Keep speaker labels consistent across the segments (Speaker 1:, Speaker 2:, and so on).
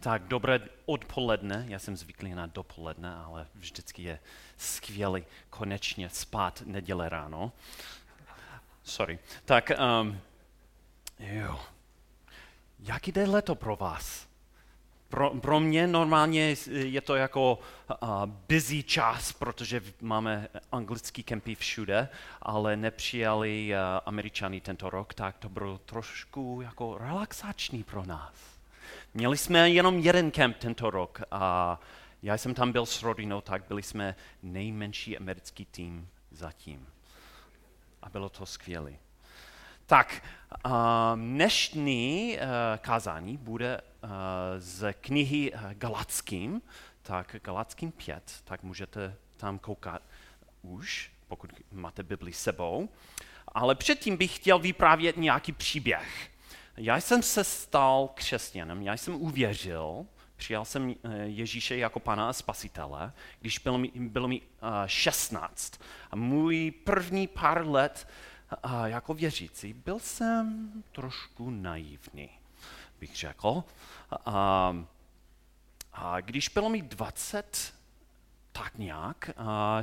Speaker 1: Tak dobré odpoledne, já jsem zvyklý na dopoledne, ale vždycky je skvělý konečně spát neděle ráno. Sorry. Tak, um, jo. Jak jde leto pro vás? Pro, pro mě normálně je to jako uh, busy čas, protože máme anglický kempy všude, ale nepřijali uh, američany tento rok, tak to bylo trošku jako relaxační pro nás. Měli jsme jenom jeden kemp tento rok a já jsem tam byl s rodinou, tak byli jsme nejmenší americký tým zatím. A bylo to skvělé. Tak, dnešní uh, kázání bude uh, z knihy Galackým, tak Galackým 5, tak můžete tam koukat už, pokud máte Bibli sebou. Ale předtím bych chtěl vyprávět nějaký příběh. Já jsem se stal křesťanem, já jsem uvěřil, přijal jsem eh, Ježíše jako pana a spasitele, když bylo mi, bylo mi 16. A můj první pár let jako věřící byl jsem trošku naivní, bych řekl. A, a když bylo mi 20, tak nějak,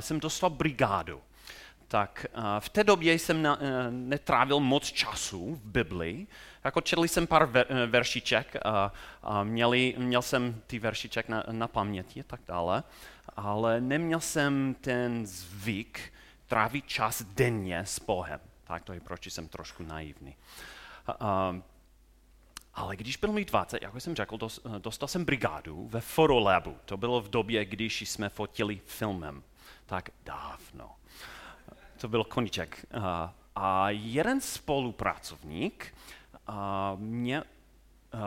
Speaker 1: jsem dostal brigádu tak v té době jsem e, netrávil moc času v Bibli. Jako četl jsem pár ver, e, veršiček a, a měli, měl jsem ty veršiček na, na paměti a tak dále, ale neměl jsem ten zvyk trávit čas denně s Bohem. Tak to je, proč jsem trošku naivní. A, ale když byl mi 20, jak jsem řekl, dostal jsem brigádu ve Forolabu. To bylo v době, když jsme fotili filmem. Tak dávno to byl koníček. A jeden spolupracovník mě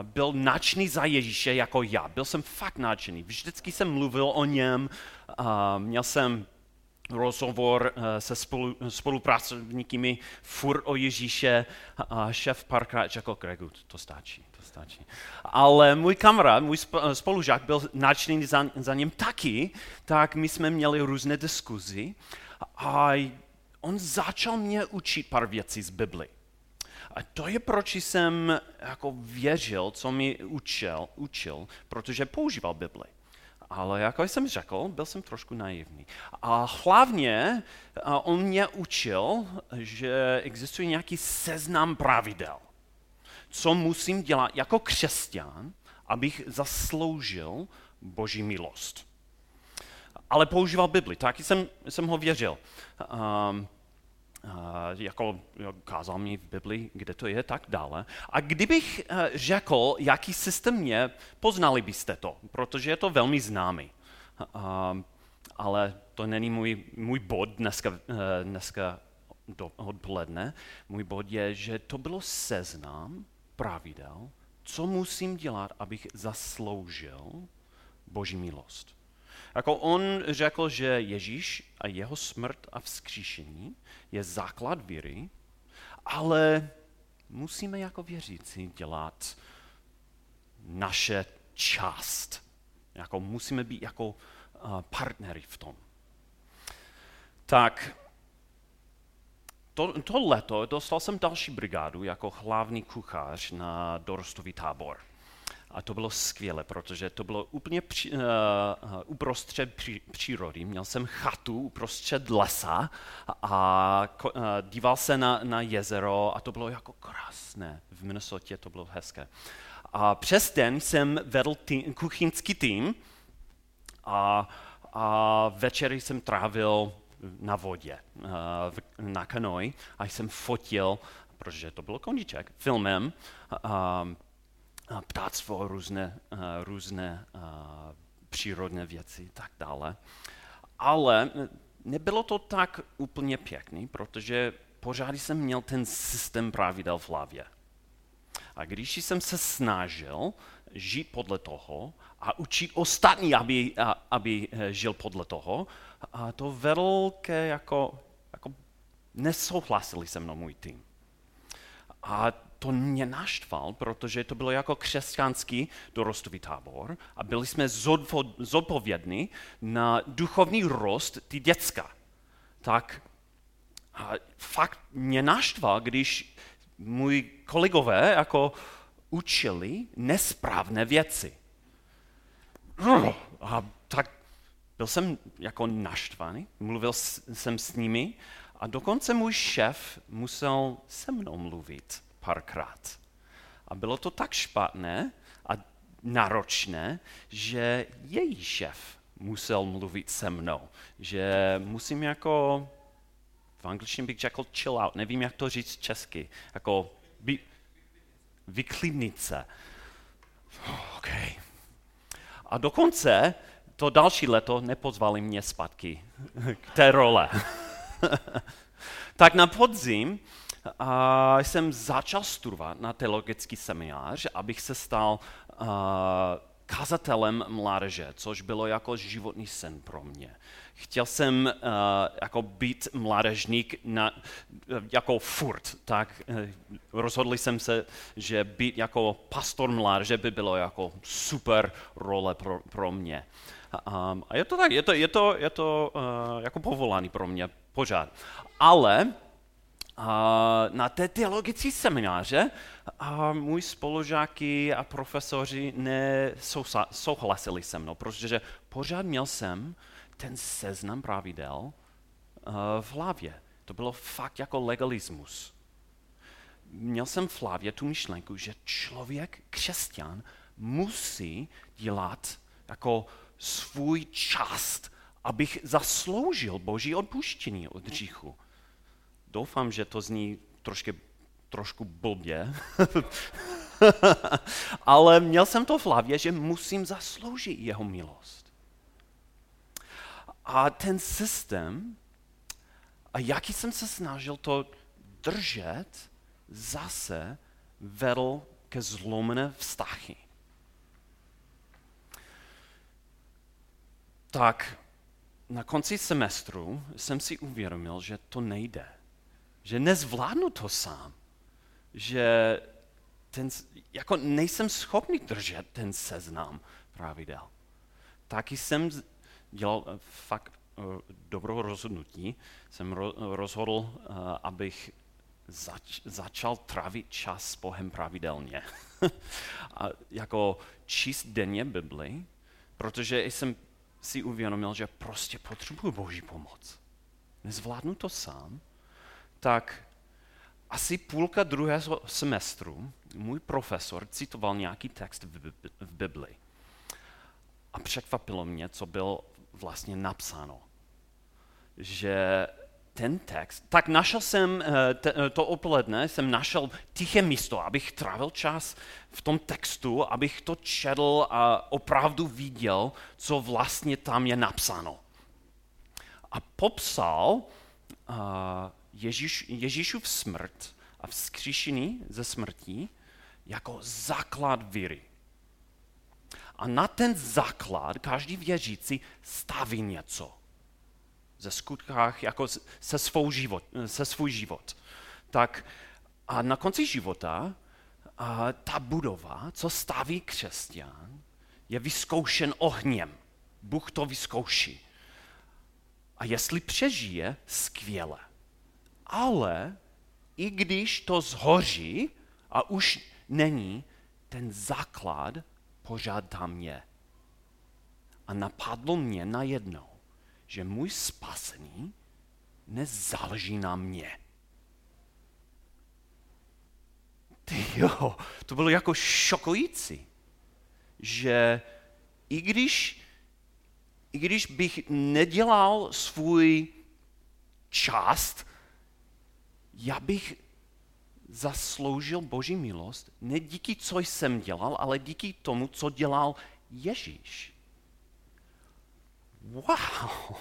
Speaker 1: byl nadšený za Ježíše jako já. Byl jsem fakt nadšený. Vždycky jsem mluvil o něm, měl jsem rozhovor se spolu, spolupracovníky fur o Ježíše a šéf párkrát řekl, Gregu, to stačí, to stačí. Ale můj kamarád, můj spolužák byl nadšený za, za něm taky, tak my jsme měli různé diskuzi a on začal mě učit pár věcí z Bibli. A to je, proč jsem jako věřil, co mi učil, učil, protože používal Bibli. Ale jako jsem řekl, byl jsem trošku naivní. A hlavně on mě učil, že existuje nějaký seznam pravidel. Co musím dělat jako křesťan, abych zasloužil Boží milost ale používal Bibli, taky jsem, jsem ho věřil. Um, uh, jako kázal mi v Bibli, kde to je, tak dále. A kdybych uh, řekl, jaký systém je, poznali byste to, protože je to velmi známý. Uh, ale to není můj, můj bod dneska, uh, dneska do, odpoledne. Můj bod je, že to bylo seznam pravidel, co musím dělat, abych zasloužil Boží milost. Jako on řekl, že Ježíš a jeho smrt a vzkříšení je základ víry, ale musíme jako věřící dělat naše část. Jako musíme být jako uh, partnery v tom. Tak to, to leto dostal jsem další brigádu jako hlavní kuchař na dorostový tábor. A to bylo skvělé, protože to bylo úplně při, uh, uprostřed při, přírody. Měl jsem chatu uprostřed lesa a uh, díval se na, na jezero a to bylo jako krásné. V Minnesota to bylo hezké. A přes den jsem vedl tým, kuchyňský tým a, a večery jsem trávil na vodě, uh, na kanoj a jsem fotil, protože to bylo koníček, filmem. Ptáctvo, různé, uh, různé uh, přírodné věci tak dále. Ale nebylo to tak úplně pěkný, protože pořád jsem měl ten systém pravidel v hlavě. A když jsem se snažil žít podle toho a učit ostatní, aby, aby žil podle toho, a to velké jako, jako nesouhlasili se mnou můj tým. A to mě naštval, protože to bylo jako křesťanský dorostový tábor a byli jsme zodpovědní na duchovní rost ty děcka. Tak a fakt mě naštval, když můj kolegové jako učili nesprávné věci. A tak byl jsem jako naštvaný, mluvil jsem s nimi a dokonce můj šéf musel se mnou mluvit párkrát. A bylo to tak špatné a náročné, že její šéf musel mluvit se mnou. Že musím jako, v angličtině bych řekl chill out, nevím, jak to říct česky, jako by, vyklidnit se. Okay. A dokonce to další leto nepozvali mě zpátky k té role. tak na podzim a jsem začal studovat na teologický seminář, abych se stal uh, kazatelem mládeže, což bylo jako životní sen pro mě. Chtěl jsem uh, jako být mládežník na, jako furt, tak uh, rozhodl jsem se, že být jako pastor mládeže by bylo jako super role pro, pro mě. Um, a je to tak, je to, je to, je to uh, jako povolání pro mě pořád. Ale na té teologické semináře a můj spolužáky a profesoři nesouhlasili se mnou, protože pořád měl jsem ten seznam pravidel v hlavě. To bylo fakt jako legalismus. Měl jsem v hlavě tu myšlenku, že člověk, křesťan, musí dělat jako svůj část, abych zasloužil boží odpuštění od hříchu. Doufám, že to zní trošku, trošku blbě, ale měl jsem to v hlavě, že musím zasloužit jeho milost. A ten systém, a jaký jsem se snažil to držet, zase vedl ke zlomené vztahy. Tak na konci semestru jsem si uvědomil, že to nejde že nezvládnu to sám, že ten, jako nejsem schopný držet ten seznam pravidel. Taky jsem dělal eh, fakt uh, dobrou rozhodnutí. Jsem ro, rozhodl, uh, abych zač, začal trávit čas s Bohem pravidelně. a jako číst denně Bibli, protože jsem si uvědomil, že prostě potřebuji Boží pomoc. Nezvládnu to sám tak asi půlka druhého semestru můj profesor citoval nějaký text v Bibli. A překvapilo mě, co bylo vlastně napsáno. Že ten text, tak našel jsem eh, eh, to odpoledne, jsem našel tiché místo, abych trávil čas v tom textu, abych to četl a opravdu viděl, co vlastně tam je napsáno. A popsal uh, Ježíš, Ježíšův smrt a vzkříšení ze smrtí jako základ víry. A na ten základ každý věřící staví něco. Ze skutkách jako se, svou život, se svůj život. Tak a na konci života a ta budova, co staví křesťan, je vyzkoušen ohněm. Bůh to vyzkouší. A jestli přežije, skvěle ale i když to zhoří a už není, ten základ pořád tam je. A napadlo mě najednou, že můj spasený nezáleží na mě. Ty jo, to bylo jako šokující, že i když, i když bych nedělal svůj část já bych zasloužil Boží milost ne díky, co jsem dělal, ale díky tomu, co dělal Ježíš. Wow!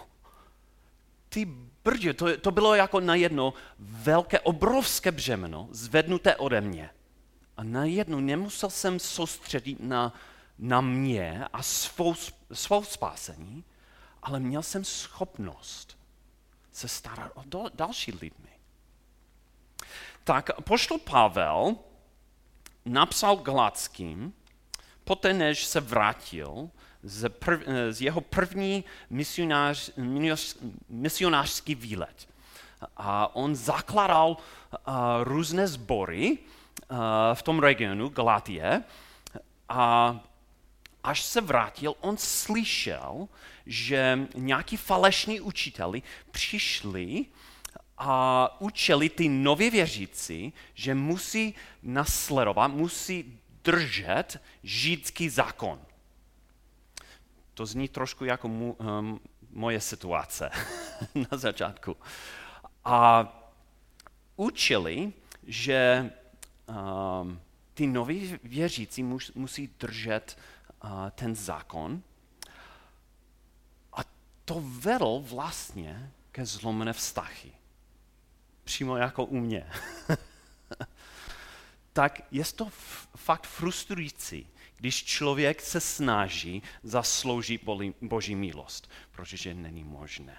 Speaker 1: Ty brdě, to, to bylo jako najednou velké, obrovské břemeno, zvednuté ode mě. A najednou nemusel jsem soustředit na, na mě a svou, svou spásení, ale měl jsem schopnost se starat o do, další lidmi tak poštol Pavel napsal Gladským, poté než se vrátil z, prv, z jeho první misionář, misionářský výlet. A on zakládal uh, různé sbory uh, v tom regionu Galatie a až se vrátil, on slyšel, že nějaký falešní učiteli přišli a učili ty nově věřící, že musí nasledovat, musí držet židský zákon. To zní trošku jako mu, um, moje situace na začátku. A učili, že um, ty noví věřící mus, musí držet uh, ten zákon. A to vedlo vlastně ke zlomené vztahy. Přímo jako u mě. tak je to fakt frustrující, když člověk se snaží zasloužit Boží milost, protože není možné.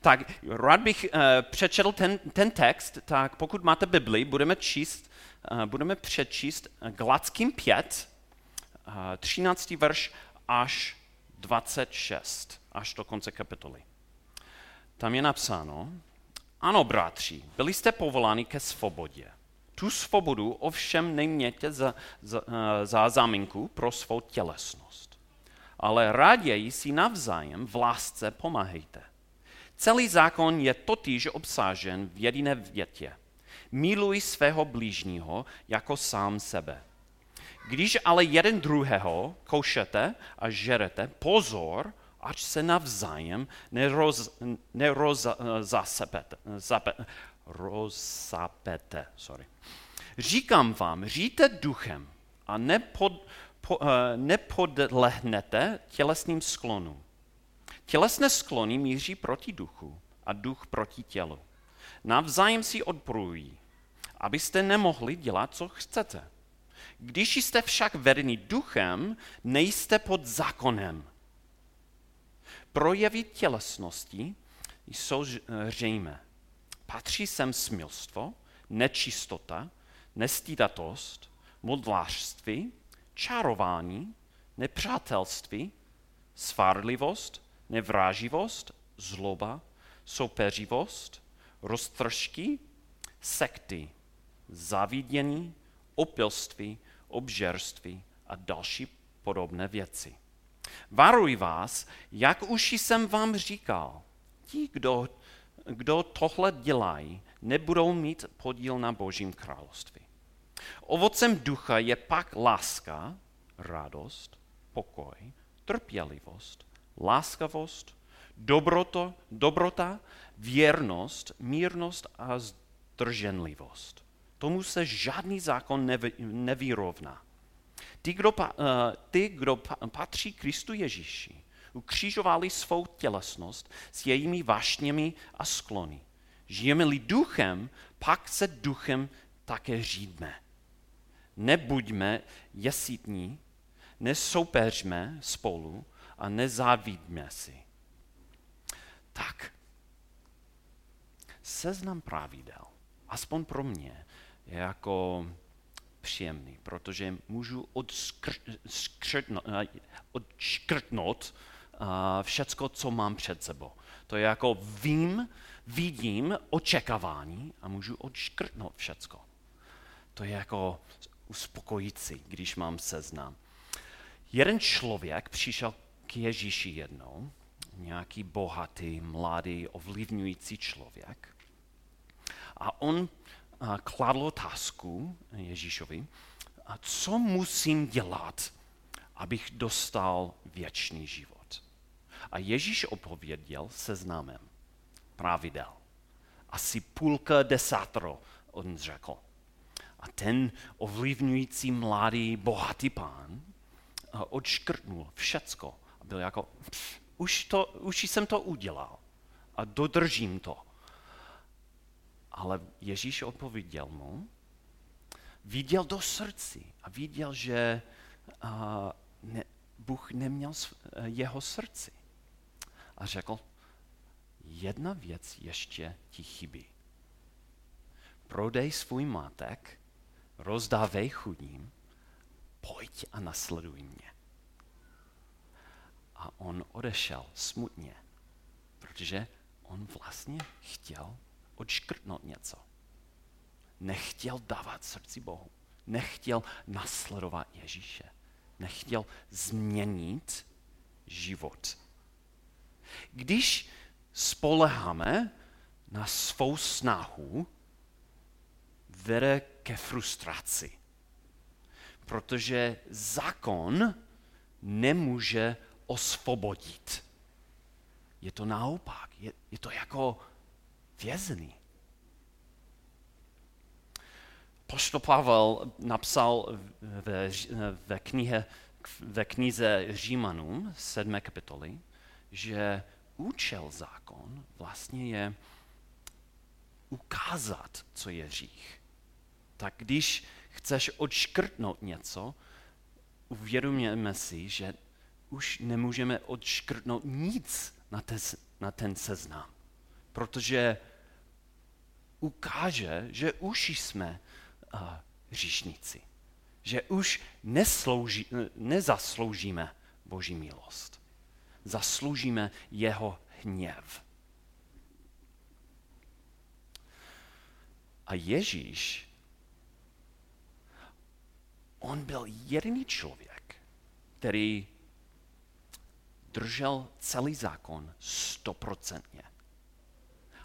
Speaker 1: Tak rád bych uh, přečetl ten, ten text, tak pokud máte Bibli, budeme číst, uh, budeme přečíst Gladským 5, uh, 13. verš až 26, až do konce kapitoly. Tam je napsáno, ano, bratři, byli jste povoláni ke svobodě. Tu svobodu ovšem nemějte za, za, za záminku pro svou tělesnost. Ale raději si navzájem v lásce pomáhejte. Celý zákon je totiž obsažen v jediné větě. Miluj svého blížního jako sám sebe. Když ale jeden druhého koušete a žerete, pozor, ať se navzájem neroz, nerozasepete, rozsapete. Sorry. Říkám vám, říte duchem a nepod, po, uh, nepodlehnete tělesným sklonům. Tělesné sklony míří proti duchu a duch proti tělu. Navzájem si odporují, abyste nemohli dělat, co chcete. Když jste však vedeni duchem, nejste pod zákonem. Projevy tělesnosti jsou zřejmé. Patří sem smilstvo, nečistota, nestýdatost, modlářství, čarování, nepřátelství, svárlivost, nevráživost, zloba, soupeřivost, roztržky, sekty, zavídění, opilství, obžerství a další podobné věci. Varuji vás, jak už jsem vám říkal, ti, kdo, kdo tohle dělají, nebudou mít podíl na Božím království. Ovocem ducha je pak láska, radost, pokoj, trpělivost, láskavost, dobroto, dobrota, věrnost, mírnost a zdrženlivost. Tomu se žádný zákon nevy, nevyrovná. Ty, kdo, uh, ty, kdo patří Kristu Ježíši, ukřižovali svou tělesnost s jejími vášněmi a sklony. Žijeme-li duchem, pak se duchem také řídme. Nebuďme jesítní, nesoupeřme spolu, a nezávidíme si. Tak, seznam pravidel, aspoň pro mě, je jako příjemný, protože můžu odškrtnout všecko, co mám před sebou. To je jako vím, vidím očekávání a můžu odškrtnout všecko. To je jako uspokojící, když mám seznam. Jeden člověk přišel k Ježíši jednou, nějaký bohatý, mladý, ovlivňující člověk. A on kladl otázku Ježíšovi, a co musím dělat, abych dostal věčný život. A Ježíš odpověděl seznámem pravidel. Asi půlka desátro, on řekl. A ten ovlivňující mladý, bohatý pán odškrtnul všecko byl jako, už, to, už jsem to udělal a dodržím to. Ale Ježíš odpověděl mu, viděl do srdci a viděl, že Bůh neměl jeho srdci. A řekl, jedna věc ještě ti chybí. Prodej svůj mátek, rozdávej chudým, pojď a nasleduj mě. A on odešel smutně, protože on vlastně chtěl odškrtnout něco. Nechtěl dávat srdci Bohu. Nechtěl nasledovat Ježíše. nechtěl změnit život. Když spoleháme na svou snahu, vede ke frustraci. Protože zákon nemůže osvobodit. Je to naopak, je, je to jako vězný. Poštol Pavel napsal ve, ve, knihe, ve knize Římanům 7. kapitoly, že účel zákon vlastně je ukázat, co je hřích. Tak když chceš odškrtnout něco, uvědomujeme si, že už nemůžeme odškrtnout nic na na ten seznam, protože ukáže, že už jsme uh, hříšníci, že už neslouží, nezasloužíme Boží milost. Zasloužíme jeho hněv. A Ježíš, on byl jediný člověk, který držel celý zákon stoprocentně.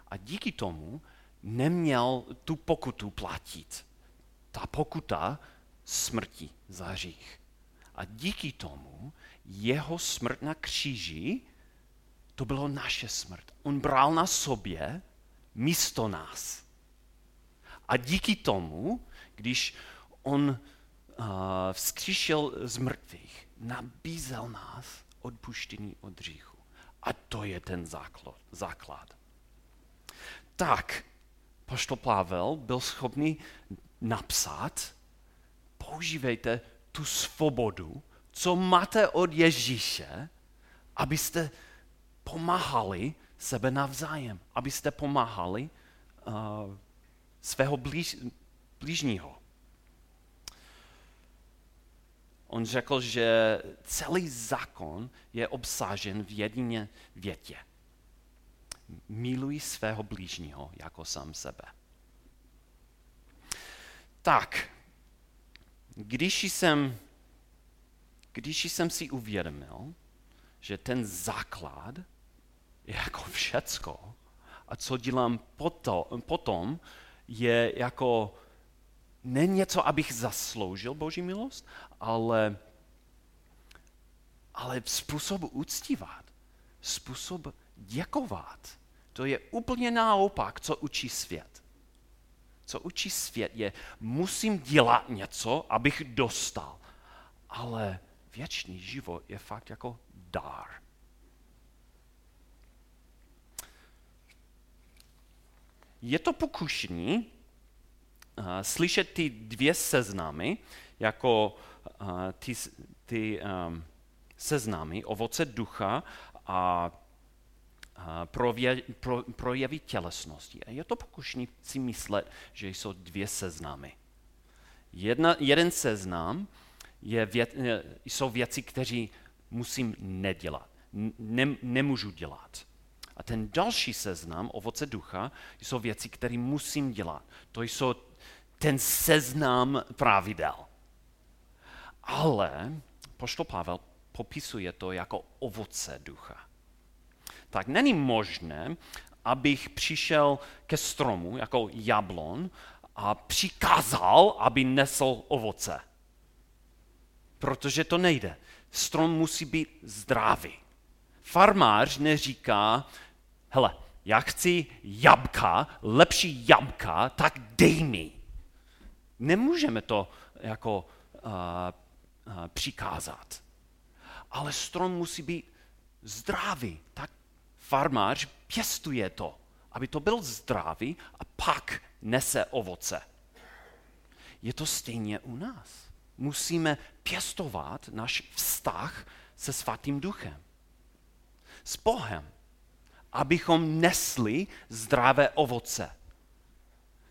Speaker 1: A díky tomu neměl tu pokutu platit. Ta pokuta smrti za hřích. A díky tomu jeho smrt na kříži, to bylo naše smrt. On bral na sobě místo nás. A díky tomu, když on uh, vzkříšel z mrtvých, nabízel nás odpuštění od hříchu. A to je ten základ. základ. Tak, poštol Pavel byl schopný napsat, používejte tu svobodu, co máte od Ježíše, abyste pomáhali sebe navzájem, abyste pomáhali uh, svého blíž, blížního. On řekl, že celý zákon je obsažen v jedině větě. Miluj svého blížního jako sám sebe. Tak, když jsem, když jsem si uvědomil, že ten základ je jako všecko a co dělám potom, potom je jako ne něco, abych zasloužil Boží milost, ale, ale způsob uctívat, způsob děkovat. To je úplně naopak, co učí svět. Co učí svět je, musím dělat něco, abych dostal. Ale věčný život je fakt jako dár. Je to pokušení uh, slyšet ty dvě seznamy, jako uh, ty, ty um, seznamy ovoce ducha a projevy, pro, projevy tělesnosti. A je to pokušení si myslet, že jsou dvě seznamy. Jedna, jeden seznam je věc, jsou věci, které musím nedělat, ne, nemůžu dělat. A ten další seznam, ovoce ducha, jsou věci, které musím dělat. To jsou ten seznam pravidel. Ale poštol Pavel popisuje to jako ovoce ducha tak není možné, abych přišel ke stromu jako jablon a přikázal, aby nesl ovoce. Protože to nejde. Strom musí být zdravý. Farmář neříká, hele, já chci jabka, lepší jabka, tak dej mi. Nemůžeme to jako uh, uh, přikázat. Ale strom musí být zdravý, tak farmář pěstuje to, aby to byl zdravý a pak nese ovoce. Je to stejně u nás. Musíme pěstovat náš vztah se svatým duchem. S Bohem, abychom nesli zdravé ovoce.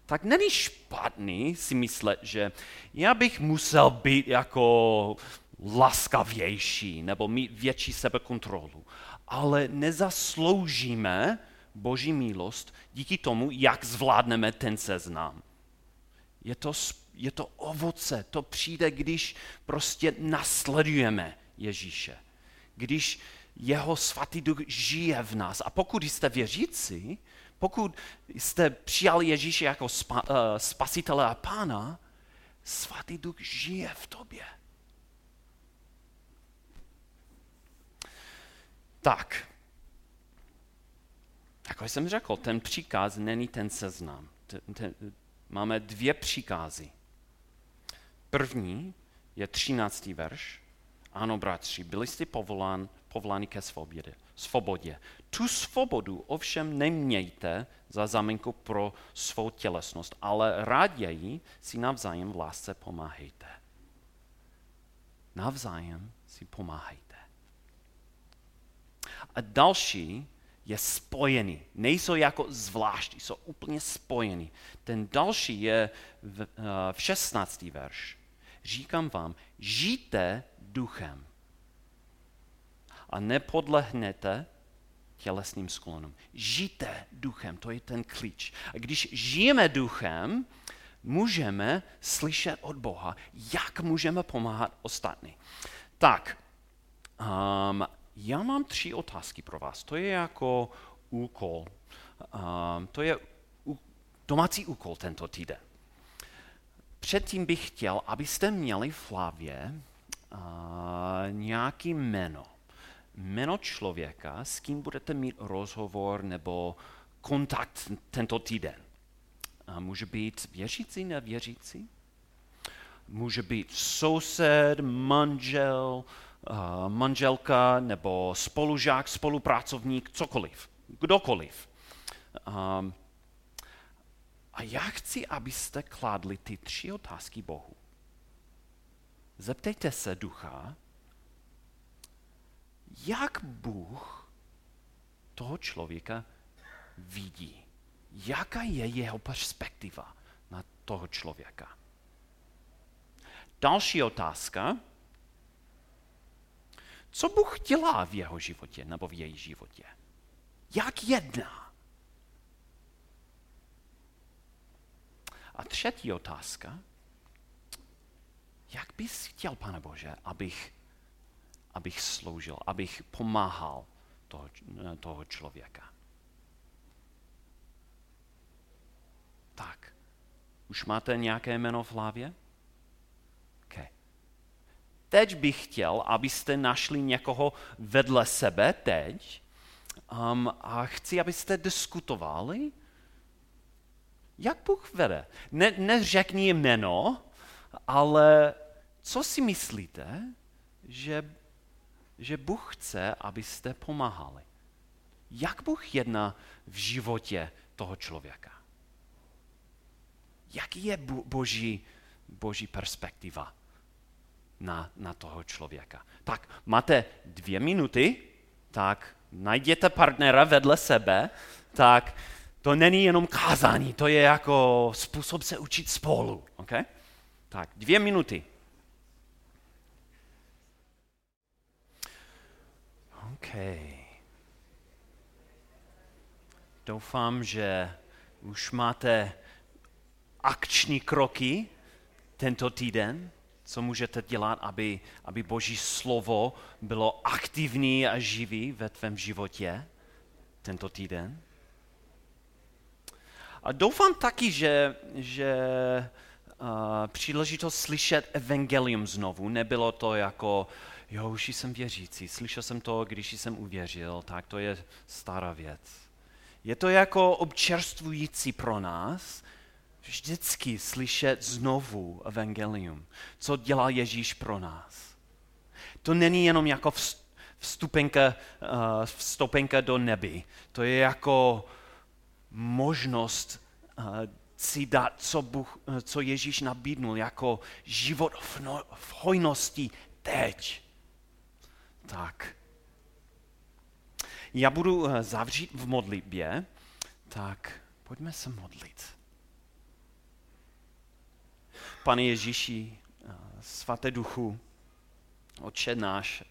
Speaker 1: Tak není špatný si myslet, že já bych musel být jako laskavější nebo mít větší sebekontrolu ale nezasloužíme Boží milost díky tomu, jak zvládneme ten seznam. Je to, je to ovoce, to přijde, když prostě nasledujeme Ježíše. Když jeho svatý duch žije v nás. A pokud jste věřící, pokud jste přijali Ježíše jako spa, uh, spasitele a pána, svatý duch žije v tobě. Tak, jako jsem řekl, ten příkaz není ten seznam. Ten, ten, máme dvě příkazy. První je třináctý verš. Ano, bratři, byli jste povolán, povoláni ke svobodě. svobodě. Tu svobodu ovšem nemějte za záminku pro svou tělesnost, ale raději si navzájem v lásce pomáhejte. Navzájem si pomáhejte. A další je spojený. Nejsou jako zvlášť, jsou úplně spojený. Ten další je v, uh, v 16. verš. Říkám vám, žijte duchem a nepodlehnete tělesným sklonům. Žijte duchem, to je ten klíč. A když žijeme duchem, můžeme slyšet od Boha, jak můžeme pomáhat ostatní. Tak, um, já mám tři otázky pro vás. To je jako úkol. Um, to je domácí úkol tento týden. Předtím bych chtěl, abyste měli v hlavě uh, nějaký jméno. Jméno člověka, s kým budete mít rozhovor nebo kontakt tento týden. Uh, může být věřící, nevěřící. Může být soused, manžel, manželka nebo spolužák, spolupracovník, cokoliv, kdokoliv. Um, a já chci, abyste kládli ty tři otázky Bohu. Zeptejte se ducha, jak Bůh toho člověka vidí. Jaká je jeho perspektiva na toho člověka. Další otázka. Co Bůh dělá v jeho životě nebo v její životě? Jak jedná? A třetí otázka. Jak bys chtěl, pane Bože, abych, abych sloužil, abych pomáhal toho, toho člověka? Tak, už máte nějaké jméno v hlavě? Teď bych chtěl, abyste našli někoho vedle sebe teď um, a chci, abyste diskutovali, jak Bůh vede. Ne, neřekni jméno, ale co si myslíte, že, že Bůh chce, abyste pomáhali? Jak Bůh jedná v životě toho člověka? Jaký je boží, boží perspektiva na, na toho člověka? Tak máte dvě minuty, tak najděte partnera vedle sebe, tak to není jenom kázání, to je jako způsob se učit spolu. Okay? Tak, dvě minuty. OK. Doufám, že už máte akční kroky tento týden, co můžete dělat, aby, aby Boží slovo bylo aktivní a živý ve tvém životě tento týden. A doufám taky, že, že uh, příležitost slyšet evangelium znovu nebylo to jako, jo, už jsem věřící, slyšel jsem to, když jsem uvěřil, tak to je stará věc. Je to jako občerstvující pro nás, vždycky slyšet znovu evangelium, co dělá Ježíš pro nás. To není jenom jako vstupenka, uh, vstupenka do neby, to je jako možnost uh, si dát, co, Bůh, uh, co Ježíš nabídnul, jako život v, no, v hojnosti teď. Tak. Já budu zavřít v modlitbě, tak pojďme se modlit. Pane Ježíši, svaté duchu, Otče náš,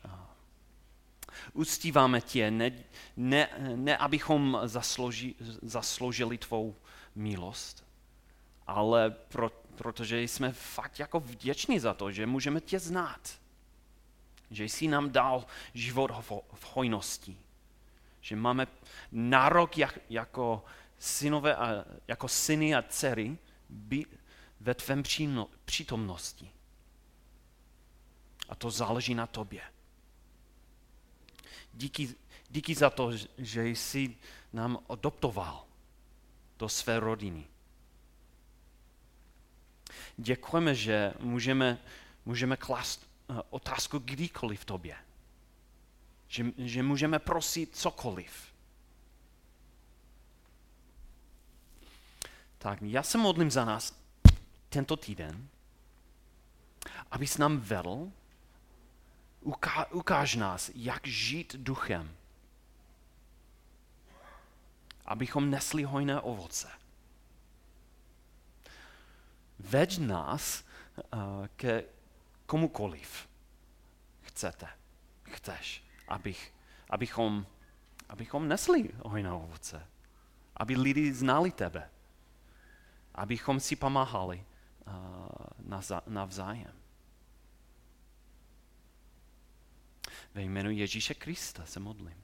Speaker 1: uctíváme tě, ne, ne, ne abychom zaslouži, zasloužili tvou milost, ale pro, protože jsme fakt jako vděční za to, že můžeme tě znát. Že jsi nám dal život v hojnosti. Že máme nárok jak, jako synové a, jako syny a dcery být ve tvém přítomnosti. A to záleží na tobě. Díky, díky za to, že jsi nám adoptoval do své rodiny. Děkujeme, že můžeme, můžeme klást eh, otázku kdykoliv v tobě. Že, že můžeme prosit cokoliv. Tak já se modlím za nás tento týden, abys nám vedl, uká, ukáž nás, jak žít duchem, abychom nesli hojné ovoce. Veď nás uh, ke komukoliv chcete, chceš, abych, abychom, abychom nesli hojné ovoce, aby lidi znali tebe, abychom si pomáhali navzájem. Ve jménu Ježíše Krista se modlím.